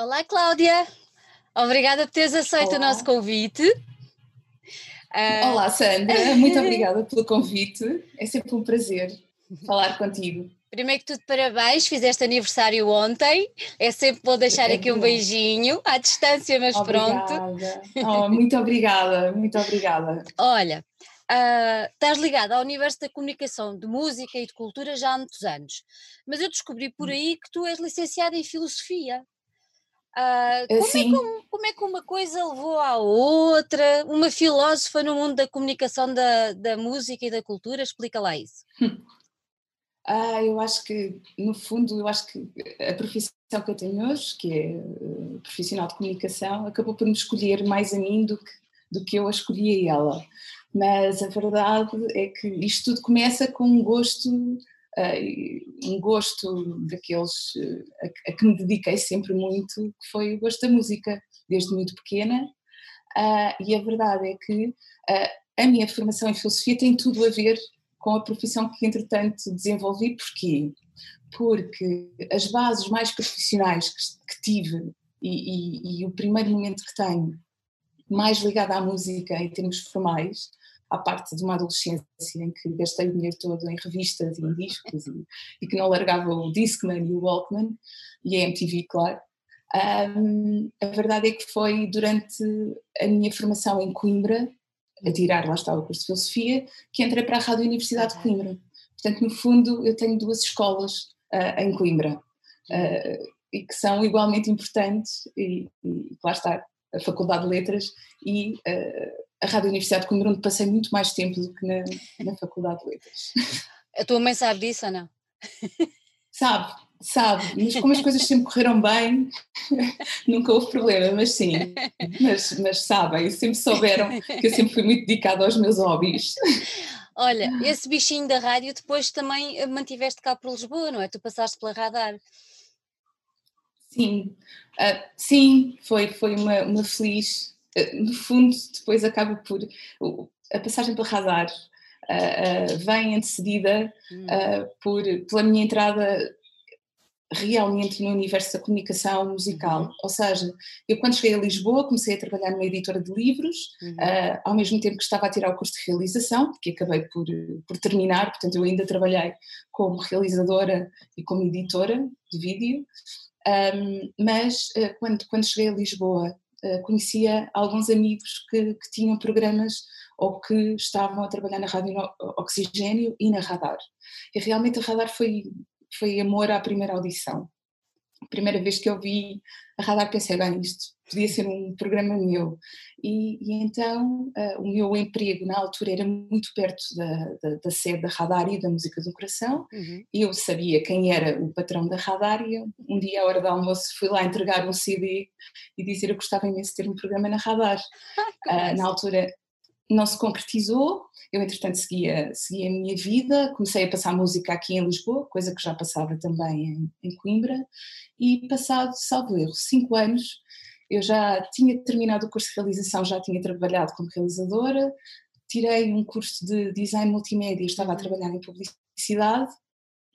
Olá, Cláudia. Obrigada por teres aceito Olá. o nosso convite. Uh... Olá, Sandra. Muito obrigada pelo convite. É sempre um prazer falar contigo. Primeiro que tudo, parabéns, fizeste aniversário ontem. É sempre vou deixar é aqui um beijinho, à distância, mas obrigada. pronto. Oh, muito obrigada, muito obrigada. Olha, Uh, estás ligada ao universo da comunicação, de música e de cultura já há muitos anos, mas eu descobri por hum. aí que tu és licenciada em filosofia. Uh, como, é como, como, é que uma coisa levou à outra? Uma filósofa no mundo da comunicação da, da música e da cultura? Explica lá isso. Ah, eu acho que, no fundo, eu acho que a profissão que eu tenho hoje, que é uh, profissional de comunicação, acabou por me escolher mais a mim do que, do que eu a escolhi a ela mas a verdade é que isto tudo começa com um gosto, um gosto daqueles uh, a, que me dediquei sempre muito, que foi o gosto da música, desde muito pequena, uh, e a verdade é que a minha formação em filosofia tem tudo a ver com a profissão que entretanto desenvolvi, porquê? Porque as bases mais profissionais que, tive e, e, e o primeiro momento que tenho mais ligada à música em termos formais, à parte de uma adolescência em que gastei o dinheiro todo em revistas e em discos e, e que não largava o Discman e o Walkman e a MTV, claro. Um, a verdade é que foi durante a minha formação em Coimbra, a tirar, lá está o curso de Filosofia, que entrei para a Rádio Universidade de Coimbra. Portanto, no fundo, eu tenho duas escolas uh, em Coimbra uh, e que são igualmente importantes, e, e lá está, a Faculdade de Letras e uh, a Rádio Universidade de Coimbra, onde passei muito mais tempo do que na, na Faculdade de Letras. A tua mãe sabe disso ou não? Sabe, sabe, mas como as coisas sempre correram bem, nunca houve problema, mas sim, mas, mas sabem, sempre souberam que eu sempre fui muito dedicada aos meus hobbies. Olha, esse bichinho da rádio depois também mantiveste cá para Lisboa, não é? Tu passaste pela radar. Sim, uh, sim, foi, foi uma, uma feliz eh, no fundo, depois acaba por. A passagem pela radar uh, uh, vem antecedida uh, por, pela minha entrada realmente no universo da comunicação musical. Uhum. Ou seja, eu quando cheguei a Lisboa comecei a trabalhar numa editora de livros, uhum. uh, ao mesmo tempo que estava a tirar o curso de realização, que acabei por, por terminar, portanto eu ainda trabalhei como realizadora e como editora de vídeo, um, mas uh, quando, quando cheguei a Lisboa conhecia alguns amigos que, que, tinham programas ou que estavam a trabalhar na Rádio Oxigênio e na Radar. E realmente a Radar foi, foi amor à primeira audição. A primeira vez que eu vi a Radar pensei, bem, isto podia ser um programa meu. E, e então uh, o meu emprego na altura era muito perto da, da, da, sede da Radar e da Música do Coração, uhum. e eu sabia quem era o patrão da Radar, e eu, um dia à hora do almoço fui lá entregar um CD e dizer eu gostava imenso de ter um programa na Radar. uh, na altura não se concretizou, eu entretanto seguia, seguia a minha vida, comecei a passar música aqui em Lisboa, coisa que já passava também em, em Coimbra, e passado, salvo erro, cinco anos, eu já tinha terminado o curso de realização, já tinha trabalhado como realizadora, tirei um curso de design multimédia, estava a uhum. trabalhar em publicidade.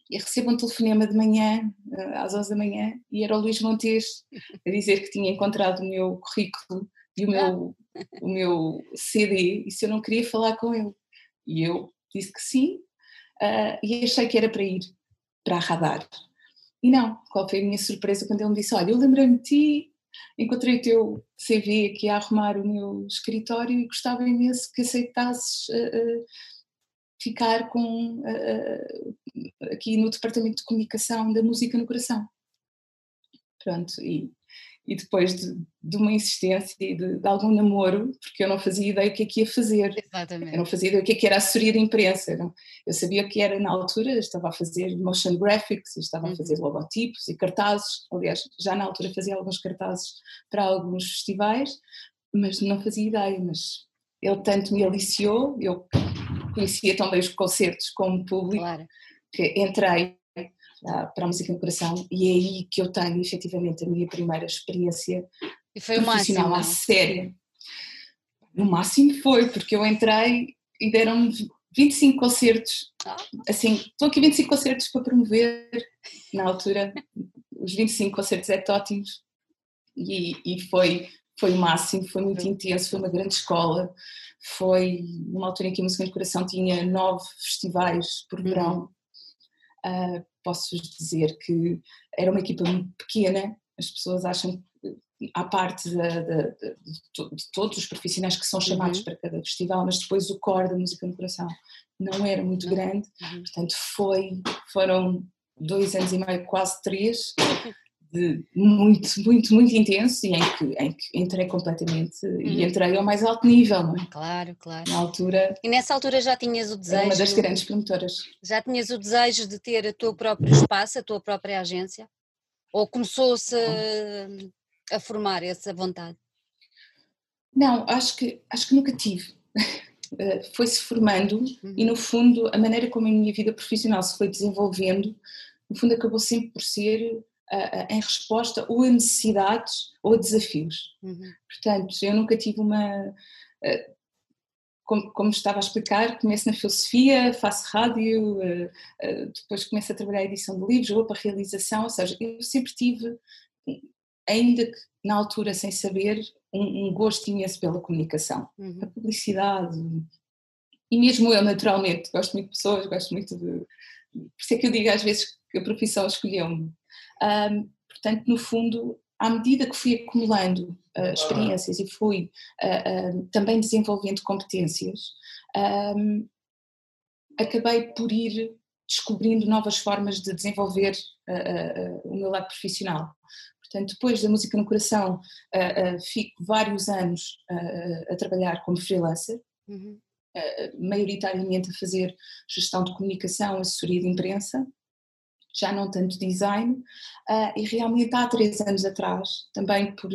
E recebo um telefonema de manhã, eh, às 11 da manhã, e era o Luís Montes a dizer que tinha encontrado o meu currículo e o meu, o meu CD e se eu não queria falar com ele. E eu disse que sim uh, e achei que era para ir para a radar. E não, qual foi a minha surpresa quando ele me disse: Olha, eu lembrei-me de ti, encontrei o teu CV aqui a arrumar o meu escritório e gostava imenso que aceitasses uh, uh, ficar com, aqui no departamento de comunicação da música no coração. Pronto, e e depois de, de uma insistência e de, de, algum namoro, porque eu não fazia ideia o que é que ia fazer. Exatamente. Eu não fazia ideia o que é que era assessoria de imprensa. Não? Eu sabia que era na altura, estava a fazer motion graphics, estava a uhum. fazer logotipos e cartazes. Aliás, já na altura fazia alguns cartazes para alguns festivais, mas não fazia ideia. Mas ele tanto me aliciou, eu conhecia também os concertos como público, claro. que entrei para a música no coração e é aí que eu tenho efetivamente a minha primeira experiência e foi profissional à séria. No máximo foi, porque eu entrei e deram-me 25 concertos, ah. assim, estou aqui 25 concertos para promover, na altura, os 25 concertos ectótimos, e, e foi, foi o máximo, foi muito intenso, foi uma grande escola, foi numa altura em que a Música no Coração tinha nove festivais por uhum. verão. Uh, Posso-vos dizer que era uma equipa muito pequena, as pessoas acham à parte de, de, de, de, todos os profissionais que são chamados uhum. para cada festival, mas depois o core da música no coração não era muito grande, uhum. portanto foi, foram dois anos e meio, quase três, de muito, muito, muito intenso e em que, em que entrei completamente uhum. e entrei ao mais alto nível, não é? Claro, claro. Na altura. E nessa altura já tinhas o desejo. uma das grandes promotoras. Já tinhas o desejo de ter o teu próprio espaço, a tua própria agência? Ou começou-se a, a formar essa vontade? Não, acho que, acho que nunca tive. Eh, foi-se formando uhum. e, no fundo, a maneira como a minha vida profissional se foi desenvolvendo, no fundo, acabou sempre por ser em resposta ou a necessidades ou a desafios. Uhum. Portanto, eu nunca tive uma. Como, como, estava a explicar, começo na filosofia, faço rádio, depois começo a trabalhar a edição de livros, vou para a realização, ou seja, eu sempre tive, ainda que na altura sem saber, um, um gosto imenso pela comunicação, uhum. a publicidade. E mesmo eu, naturalmente, gosto muito de pessoas, gosto muito de. Por isso é que eu digo às vezes que a profissão escolheu-me um, portanto, no fundo, à medida que fui acumulando uh, experiências e fui uh, uh, também desenvolvendo competências, um, acabei por ir descobrindo novas formas de desenvolver o meu lado profissional. Portanto, depois da Música no Coração, fico vários anos a trabalhar como freelancer, uhum. maioritariamente a fazer gestão de comunicação, assessoria de imprensa, já não tanto design, uh, e realmente há três anos atrás, também por,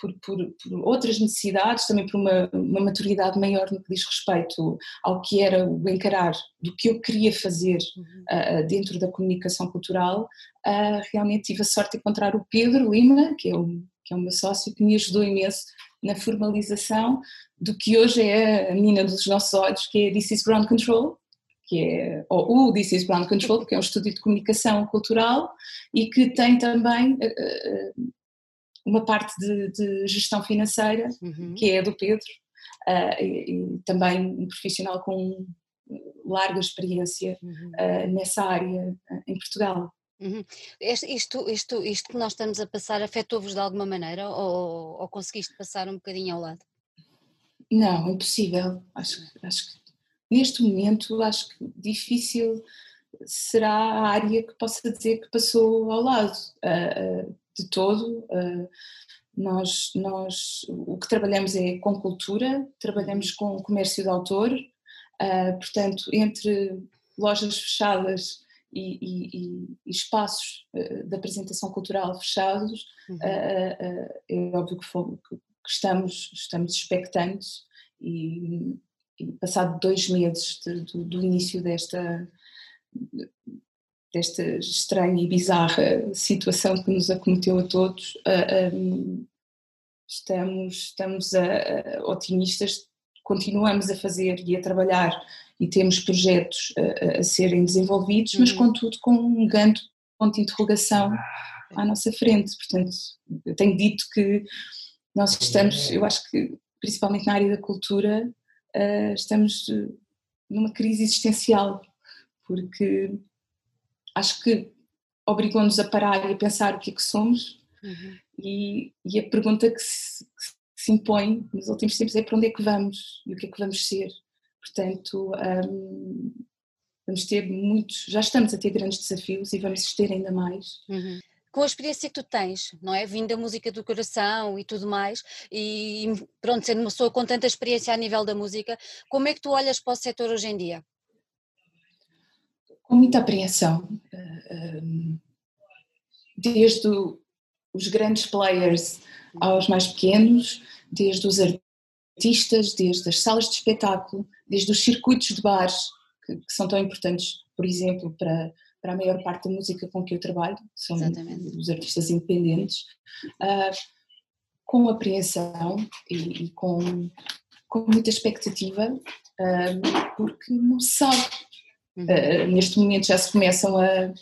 por, por, por outras necessidades, também por uma, uma, maturidade maior no que diz respeito ao que era o encarar do que eu queria fazer uh, dentro da comunicação cultural, uh, realmente tive a sorte de encontrar o Pedro Lima, que é o, que é o meu sócio, que me ajudou imenso na formalização do que hoje é a menina dos nossos olhos, que é This is Ground Control, que é ou o This is Brand Control, que é um estúdio de comunicação cultural e que tem também uh, uma parte de, de gestão financeira, uhum. que é do Pedro, uh, e, e, também um profissional com larga experiência uhum. uh, nessa área em Portugal. Uhum. Isto, isto, isto, isto que nós estamos a passar afetou-vos de alguma maneira ou, ou conseguiste passar um bocadinho ao lado? Não, impossível. Acho, acho que neste momento acho que difícil será a área que possa dizer que passou ao lado uh, de todo. Uh, nós, nós o que trabalhamos é com cultura, trabalhamos com comércio de autor, uh, portanto, entre lojas fechadas e, e, e espaços de apresentação cultural fechados, uhum. é óbvio que, fomos, que estamos, estamos expectantes e passado dois meses de, do, do, início desta, desta estranha e bizarra situação que nos acometeu a todos, uh, estamos, estamos a, a, otimistas, continuamos a fazer e a trabalhar e temos projetos a, a serem desenvolvidos, uhum. mas contudo com um grande ponto de interrogação à nossa frente. Portanto, eu tenho dito que nós estamos, eu acho que principalmente na área da cultura, uh, estamos eh, numa crise existencial, porque acho que obrigou-nos a parar e a pensar o que é que somos uhum. e, e, a pergunta que se, que se, impõe nos últimos tempos é para onde é que vamos e o que é que vamos ser. Portanto, um, vamos ter muitos, já estamos a ter grandes desafios e vamos ter ainda mais. Uhum com a experiência que tu tens, não é? Vindo da música do coração e tudo mais, e pronto, sendo uma pessoa com tanta experiência a nível da música, como é que tu olhas para o setor hoje em dia? Com muita apreensão. Desde os grandes players aos mais pequenos, desde os artistas, desde as salas de espetáculo, desde os circuitos de bares, que, que são tão importantes, por exemplo, para para a maior parte da música com que eu trabalho, são Exatamente. os artistas independentes, uh, com apreensão e, e, com, com muita expectativa, uh, porque não se sabe. Uh, neste momento já se começam a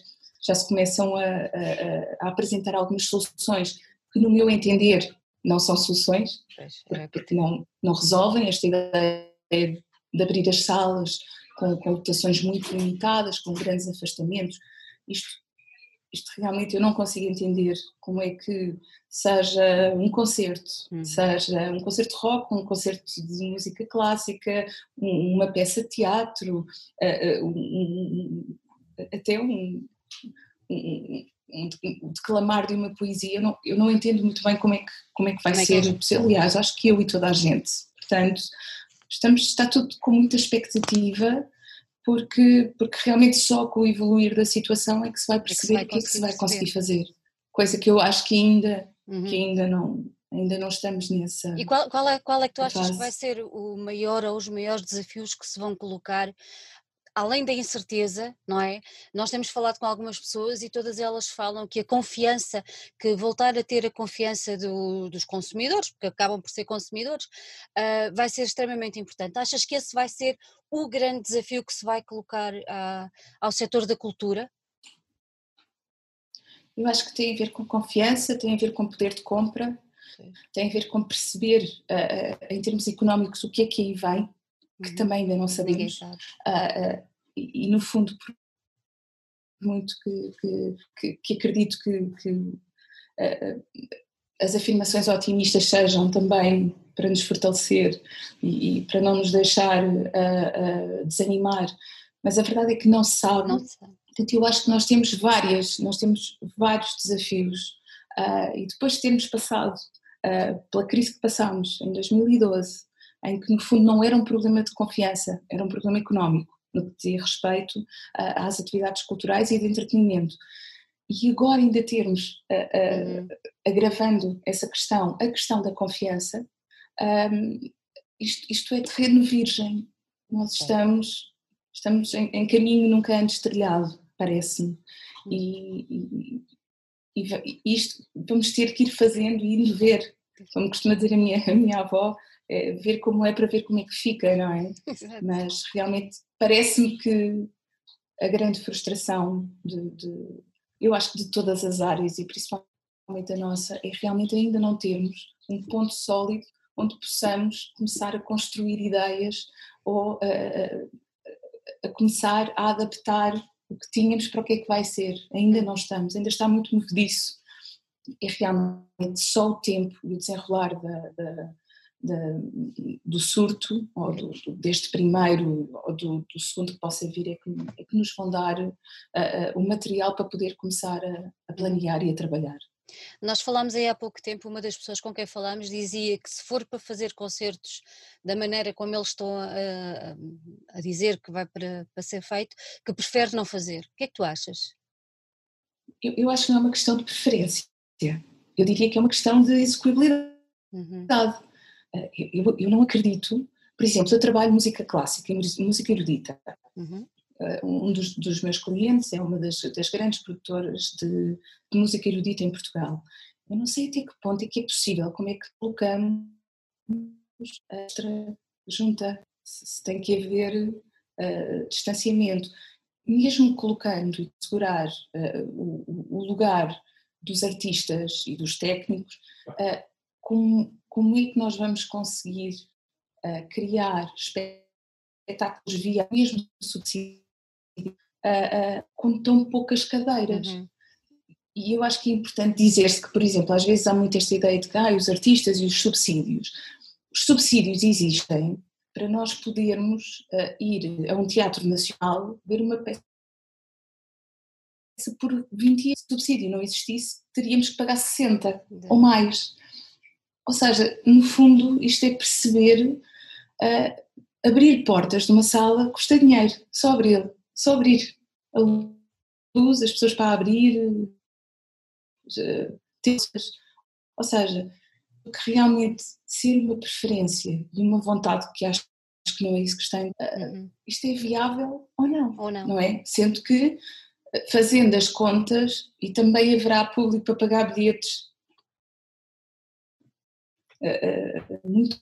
já se começam a, a, a, apresentar algumas soluções que no meu entender não são soluções, porque não, não resolvem esta ideia de abrir as salas com, com lotações muito limitadas, com grandes afastamentos. Isto, isto realmente eu não consigo entender como é que seja um concerto, hum. seja um concerto rock, um concerto de música clássica, uma peça de teatro, uh, um, um, até um, um, declamar de uma poesia, eu não, eu não entendo muito bem como é que, como é que vai como ser é que? Aliás, acho que eu e toda a gente. Portanto, estamos, está tudo com muita expectativa, porque, porque realmente só com o evoluir da situação é que se vai perceber é o que é que se vai conseguir fazer. Coisa que eu acho que ainda, uhum. que ainda não, ainda não estamos nessa. E qual, qual, é, qual é que tu achas fase? que vai ser o maior ou os maiores desafios que se vão colocar além da incerteza, não é? Nós temos falado com algumas pessoas e todas elas falam que a confiança, que voltar a ter a confiança do, dos consumidores, porque acabam por ser consumidores, uh, vai ser extremamente importante. Achas que esse vai ser o grande desafio que se vai colocar uh, ao setor da cultura? Eu acho que tem a ver com confiança, tem a ver com poder de compra, Sim. tem a ver com perceber, uh, em termos económicos, o que é que aí vem que uhum. também ainda não sabemos. Uh, uh, e, e, no fundo, por muito que, que, que, que acredito que, que uh, as afirmações otimistas sejam também para nos fortalecer e, e para não nos deixar desanimar, mas a verdade é que não se sabe. Não sabe. Portanto, eu acho que nós temos várias, nós temos vários desafios e depois de termos passado pela crise que passámos em 2012, em que no fundo não era um problema de confiança, era um problema económico, no que dizia respeito às atividades culturais e de entretenimento. E agora ainda termos, uhum. agravando essa questão, a questão da confiança, um, isto, isto, é terreno virgem. Nós estamos, estamos em, em caminho nunca antes trilhado, parece-me. E, e, e, isto vamos ter que ir fazendo e ir ver. Como costuma dizer a minha, a minha avó, é, ver como é para ver como é que fica, não é? Mas realmente parece-me que a grande frustração de, de, eu acho que de todas as áreas e principalmente a nossa, é realmente ainda não termos um ponto sólido onde possamos começar a construir ideias ou a, a, a começar a adaptar o que tínhamos para o que é que vai ser. Ainda não estamos, ainda está muito movediço. É realmente só o tempo e o desenrolar da, da de, do surto, ou do, deste primeiro, ou do, do, segundo que possa vir, é que, é que nos vão dar uh, uh, o material para poder começar a, a, planear e a trabalhar. Nós falámos aí há pouco tempo, uma das pessoas com quem falámos dizia que se for para fazer concertos da maneira como eles estão a, a dizer que vai para, para ser feito, que prefere não fazer. O que é que tu achas? Eu, eu acho que não é uma questão de preferência. Eu diria que é uma questão de execuibilidade. Uhum. Eh, eu, eu não acredito, por exemplo, eu trabalho música clássica e música erudita. Uhum. Eh, um dos, dos, meus clientes é uma das, das grandes produtoras de, de, música erudita em Portugal. Eu não sei até que ponto é que é possível, como é que colocamos extra junta, se tem que haver uh, distanciamento. Mesmo colocando e segurar uh, o, o, lugar dos artistas e dos técnicos, uh, com como é que nós vamos conseguir uh, criar espetáculos via mesmo subsídio uh, uh, com tão poucas cadeiras? Uhum. E eu acho que é importante dizer-se que, por exemplo, às vezes há muito esta ideia de que ah, os artistas e os subsídios. Os subsídios existem para nós podermos ir a um teatro nacional ver uma peça se por 20 anos de subsídio não existisse, teríamos que pagar 60 ou mais. Ou seja, no fundo, isto é perceber uh, abrir portas de uma sala custa dinheiro, só abrir, só abrir a luz, as pessoas para abrir, uh, ou seja, que realmente ser uma preferência de uma vontade que acho que não é isso que está em, uh, isto é viável ou não, ou não, não é? Sendo que fazendo as contas e também haverá público para pagar bilhetes muito,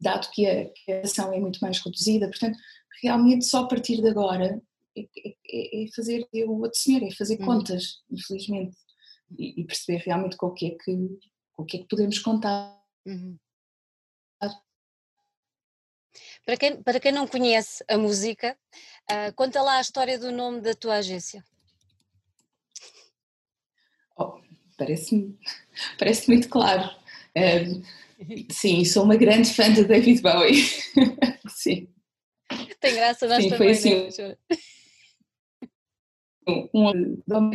dado que a, que a ação é muito mais reduzida, portanto, realmente só a partir de agora é, é, é fazer o outro senhor, é fazer uhum. contas, infelizmente, e, e, perceber realmente com o que é que o que é que podemos contar. Uhum. Para quem, para quem não conhece a música, uh, conta lá a história do nome da tua agência. Oh, Parece-me parece muito claro. Uh, sim, sou uma grande fã de David Bowie. sim. Tem graça, nós sim, também, foi assim, né? um, um,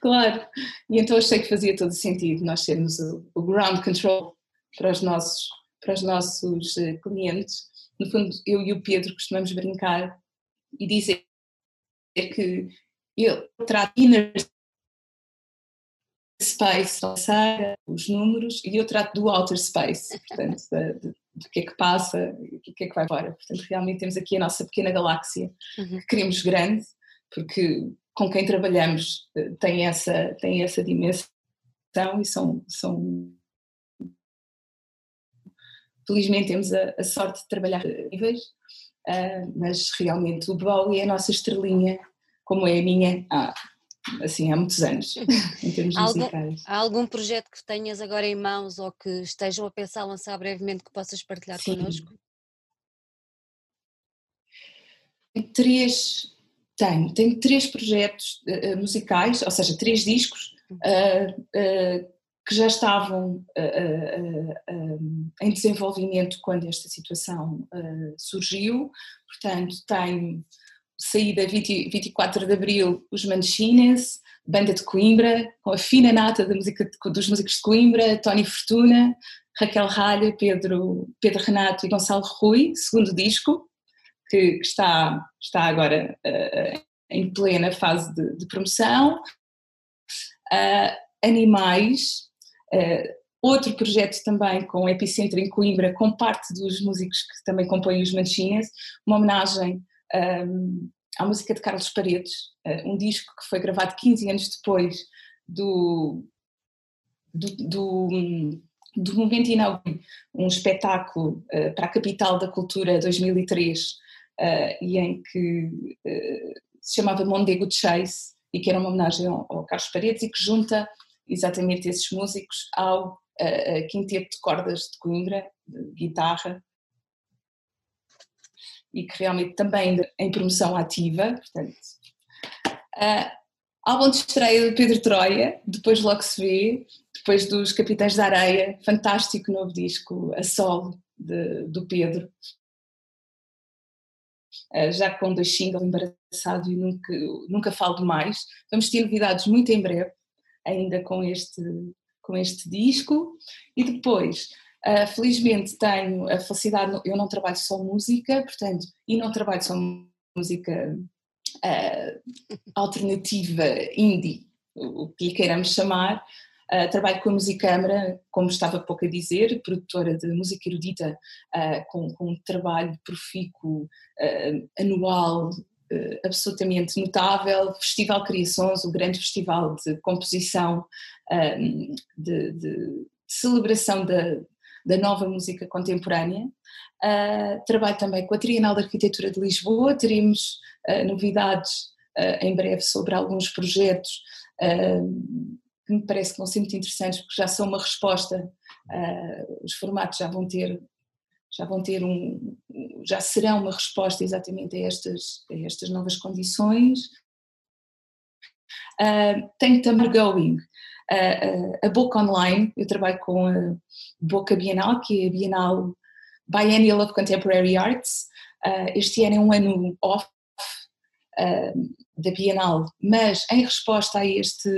claro, e então achei que fazia todo sentido nós sermos o, o ground control para os nossos, para os nossos eh, clientes. No fundo, eu e o Pedro costumamos brincar e dizer que eu trato inner space, os números, e eu trato do outer space, portanto, do que é que passa e do que é que vai embora. Portanto, realmente temos aqui a nossa pequena galáxia uhum. que queremos grande, porque com quem trabalhamos eh, tem essa, tem essa dimensão e são, são felizmente temos a, a sorte de trabalhar níveis, uh, mas realmente o Bowie é a nossa estrelinha, como é a minha, há, assim, há muitos anos, em termos algum, musicais. Há algum projeto que tenhas agora em mãos ou que estejam a pensar lançar brevemente que possas partilhar Sim. connosco? Três, tenho, tenho três projetos uh, musicais, ou seja, três discos uh, uh, que já estavam em desenvolvimento quando esta situação surgiu. Portanto, tenho saída 20, 24 de Abril, os Manchines, banda de Coimbra, com a fina nata da música, dos músicos de Coimbra, Tony Fortuna, Raquel Ralha, Pedro, Pedro Renato e Gonçalo Rui, segundo disco, que, está, está agora uh, em plena fase de, de promoção. Uh, animais, uh, outro projeto também com Epicentro em Coimbra, com parte dos músicos que também compõem os Manchines, uma homenagem um, à música de Carlos Paredes, uh, um disco que foi gravado 15 anos depois do, do, do, do momento inaugural, um espetáculo uh, para a capital da cultura 2003, uh, e em que uh, se chamava Mondego Chase e que era uma homenagem ao, ao, Carlos Paredes e que junta exatamente esses músicos ao quinteto de cordas de Coimbra, de guitarra, e que realmente também em promoção ativa, portanto. Uh, álbum de estreia de Pedro Troia, depois logo se vê, depois dos Capitães da Areia, fantástico novo disco, a solo de, do Pedro, eh, já com dois singles, embaraçado e nunca, nunca falo demais. Vamos ter novidades muito em breve, ainda com este, com este disco. E depois, uh, felizmente tenho a felicidade, eu não trabalho só música, portanto, e não trabalho só música uh, alternativa, indie, o que lhe queiramos chamar, Uh, trabalho com a Musicâmara, como estava pouco a dizer, produtora de música erudita, com, com, um trabalho profícuo, anual, absolutamente notável. Festival Criações, o grande festival de composição, de, de, celebração da, da nova música contemporânea. trabalho também com a Trienal de Arquitetura de Lisboa, teremos novidades em breve sobre alguns projetos que me parece que vão ser muito interessantes porque já são uma resposta, uh, os formatos já vão ter já vão ter um, já serão uma resposta exatamente a estas, a estas novas condições. Uh, tenho também Going, uh, a Boca Online, eu trabalho com a Boca Bienal, que é a Bienal Biennial of Contemporary Arts. este ano é um ano off da Bienal, mas em resposta a este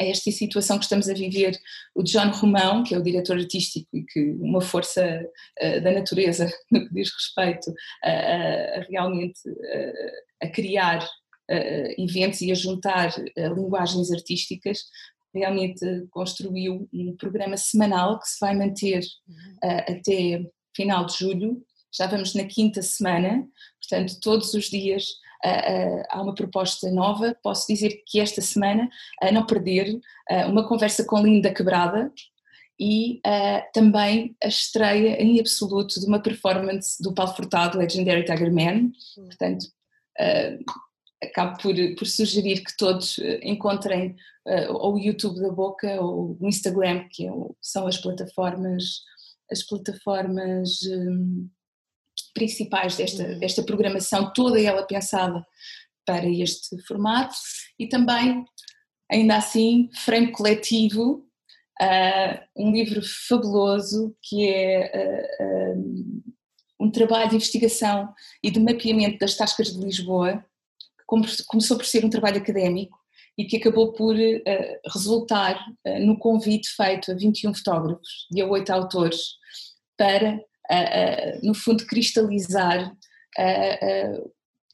a esta situação que estamos a viver, o John Romão, que é o diretor artístico e que uma força uh, da natureza no que diz respeito a, a, a realmente a, a criar uh, eventos e a juntar uh, linguagens artísticas, realmente construiu um programa semanal que se vai manter uhum. até final de julho. Já vamos na quinta semana, portanto, todos os dias há uma proposta nova. Posso dizer que esta semana, a não perder, uma conversa com Linda Quebrada e também a estreia em absoluto de uma performance do Paulo Furtado, Legendary Tiger Man. Portanto, acabo por, por sugerir que todos encontrem uh, ou o YouTube da Boca ou o Instagram, que é são as plataformas, as plataformas um, principais desta, uhum. desta programação, toda ela pensada para este formato e também, ainda assim, frame coletivo, uh, um livro fabuloso que é uh, um, um trabalho de investigação e de mapeamento das tascas de Lisboa, que começou por ser um trabalho académico e que acabou por uh, resultar uh, no convite feito a 21 fotógrafos e a 8 autores para, uh, no fundo, cristalizar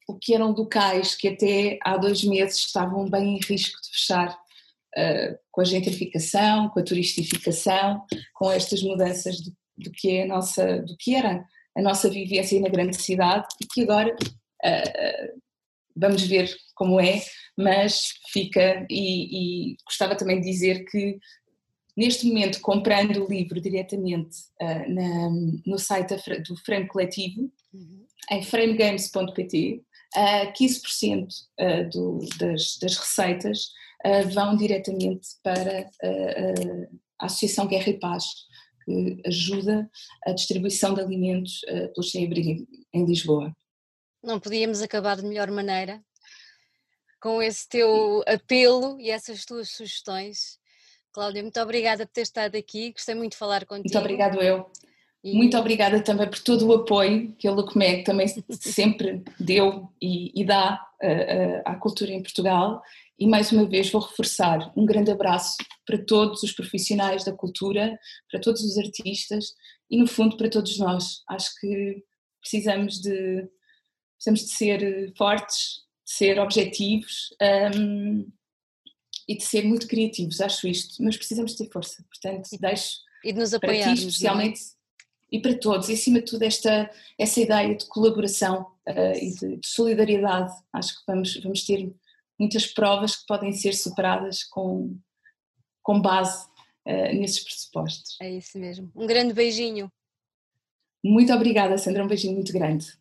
o que eram locais que até há dois meses estavam bem em risco de fechar com a gentrificação, com a turistificação, com estas mudanças do, do, que é a nossa, do que era a nossa vivência na grande cidade e que agora vamos ver como é, mas fica e, e, gostava também de dizer que neste momento comprando o livro diretamente uh, na, no site do Frame Coletivo, uhum. em framegames.pt, uh, 15% uh, do, das, das, receitas uh, vão diretamente para a Associação Guerra e Paz, que ajuda a distribuição de alimentos pelos sem-abrigo em Lisboa. Não podíamos acabar de melhor maneira com esse teu apelo e essas tuas sugestões. Cláudia, muito obrigada por ter estado aqui, gostei muito de falar contigo. Muito obrigado eu. E... Muito obrigada também por todo o apoio que a Lucmec também sempre deu e, e dá uh, uh, à cultura em Portugal. E mais uma vez vou reforçar um grande abraço para todos os profissionais da cultura, para todos os artistas e, no fundo, para todos nós. Acho que precisamos de, precisamos de ser fortes, de ser objetivos um, e de ser muito criativos, acho isto, mas precisamos ter força, portanto deixo e de nos apoiar para ti especialmente e para todos, e acima de tudo esta, essa ideia de colaboração uh, e de, de, solidariedade, acho que vamos, vamos ter muitas provas que podem ser superadas com, com base uh, nesses pressupostos. É isso mesmo, um grande beijinho. Muito obrigada Sandra, um beijinho muito grande.